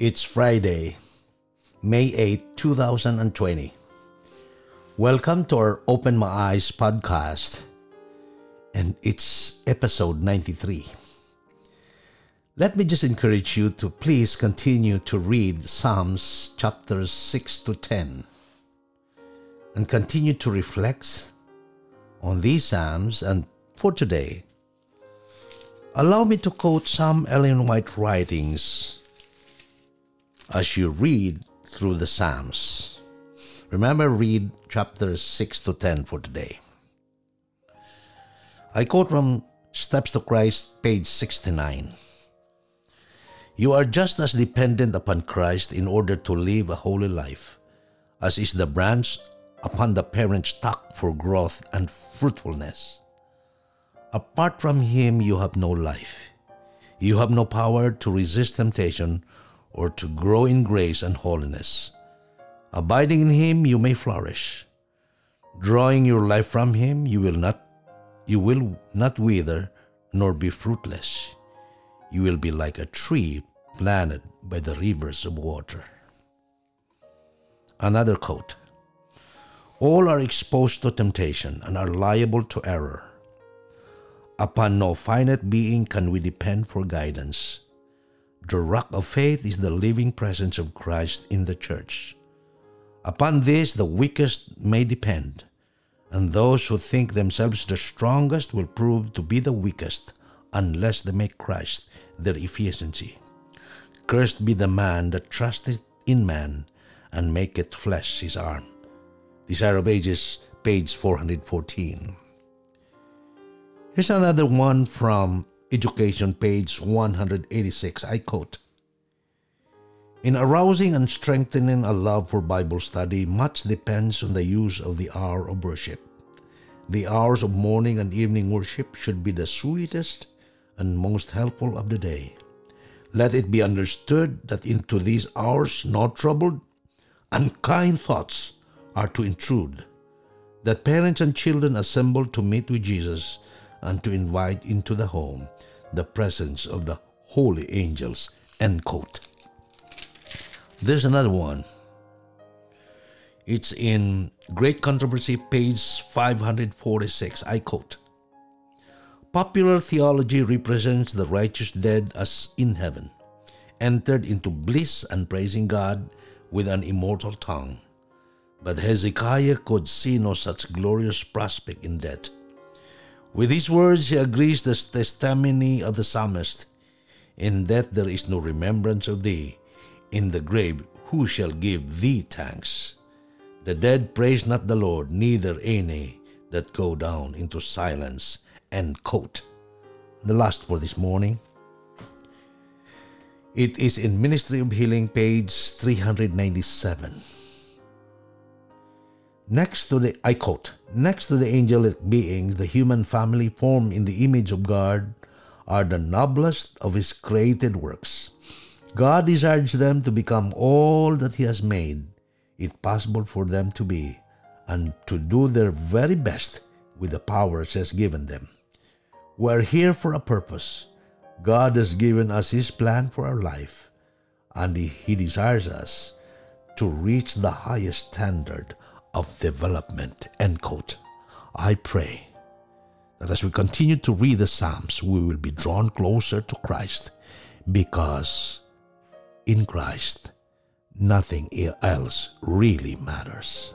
It's Friday, May 8, 2020. Welcome to our Open My Eyes podcast, and it's episode 93. Let me just encourage you to please continue to read Psalms chapters 6 to 10 and continue to reflect on these Psalms. And for today, allow me to quote some Ellen White writings as you read through the Psalms. Remember, read chapters 6 to 10 for today. I quote from Steps to Christ, page 69. You are just as dependent upon Christ in order to live a holy life as is the branch upon the parent stock for growth and fruitfulness. Apart from Him, you have no life. You have no power to resist temptation or to grow in grace and holiness. Abiding in him you may flourish. Drawing your life from him you will not you will not wither nor be fruitless. You will be like a tree planted by the rivers of water. Another quote All are exposed to temptation and are liable to error. Upon no finite being can we depend for guidance. The rock of faith is the living presence of Christ in the church. Upon this, the weakest may depend, and those who think themselves the strongest will prove to be the weakest unless they make Christ their efficiency. Cursed be the man that trusteth in man and maketh flesh his arm. Desire of Ages, page 414. Here's another one from Education, page 186. I quote In arousing and strengthening a love for Bible study, much depends on the use of the hour of worship. The hours of morning and evening worship should be the sweetest and most helpful of the day. Let it be understood that into these hours no troubled, unkind thoughts are to intrude. That parents and children assemble to meet with Jesus and to invite into the home the presence of the holy angels. End quote. There's another one. It's in Great Controversy, page 546. I quote Popular theology represents the righteous dead as in heaven, entered into bliss and praising God with an immortal tongue. But Hezekiah could see no such glorious prospect in death. With these words, he agrees the testimony of the psalmist In that there is no remembrance of thee. In the grave, who shall give thee thanks? The dead praise not the Lord, neither any that go down into silence. End quote. The last for this morning. It is in Ministry of Healing, page 397. Next to the, I quote, next to the angelic beings, the human family formed in the image of God are the noblest of his created works. God desires them to become all that he has made it possible for them to be, and to do their very best with the powers he has given them. We're here for a purpose. God has given us his plan for our life, and he desires us to reach the highest standard of development. End quote. I pray that as we continue to read the Psalms, we will be drawn closer to Christ because in Christ, nothing else really matters.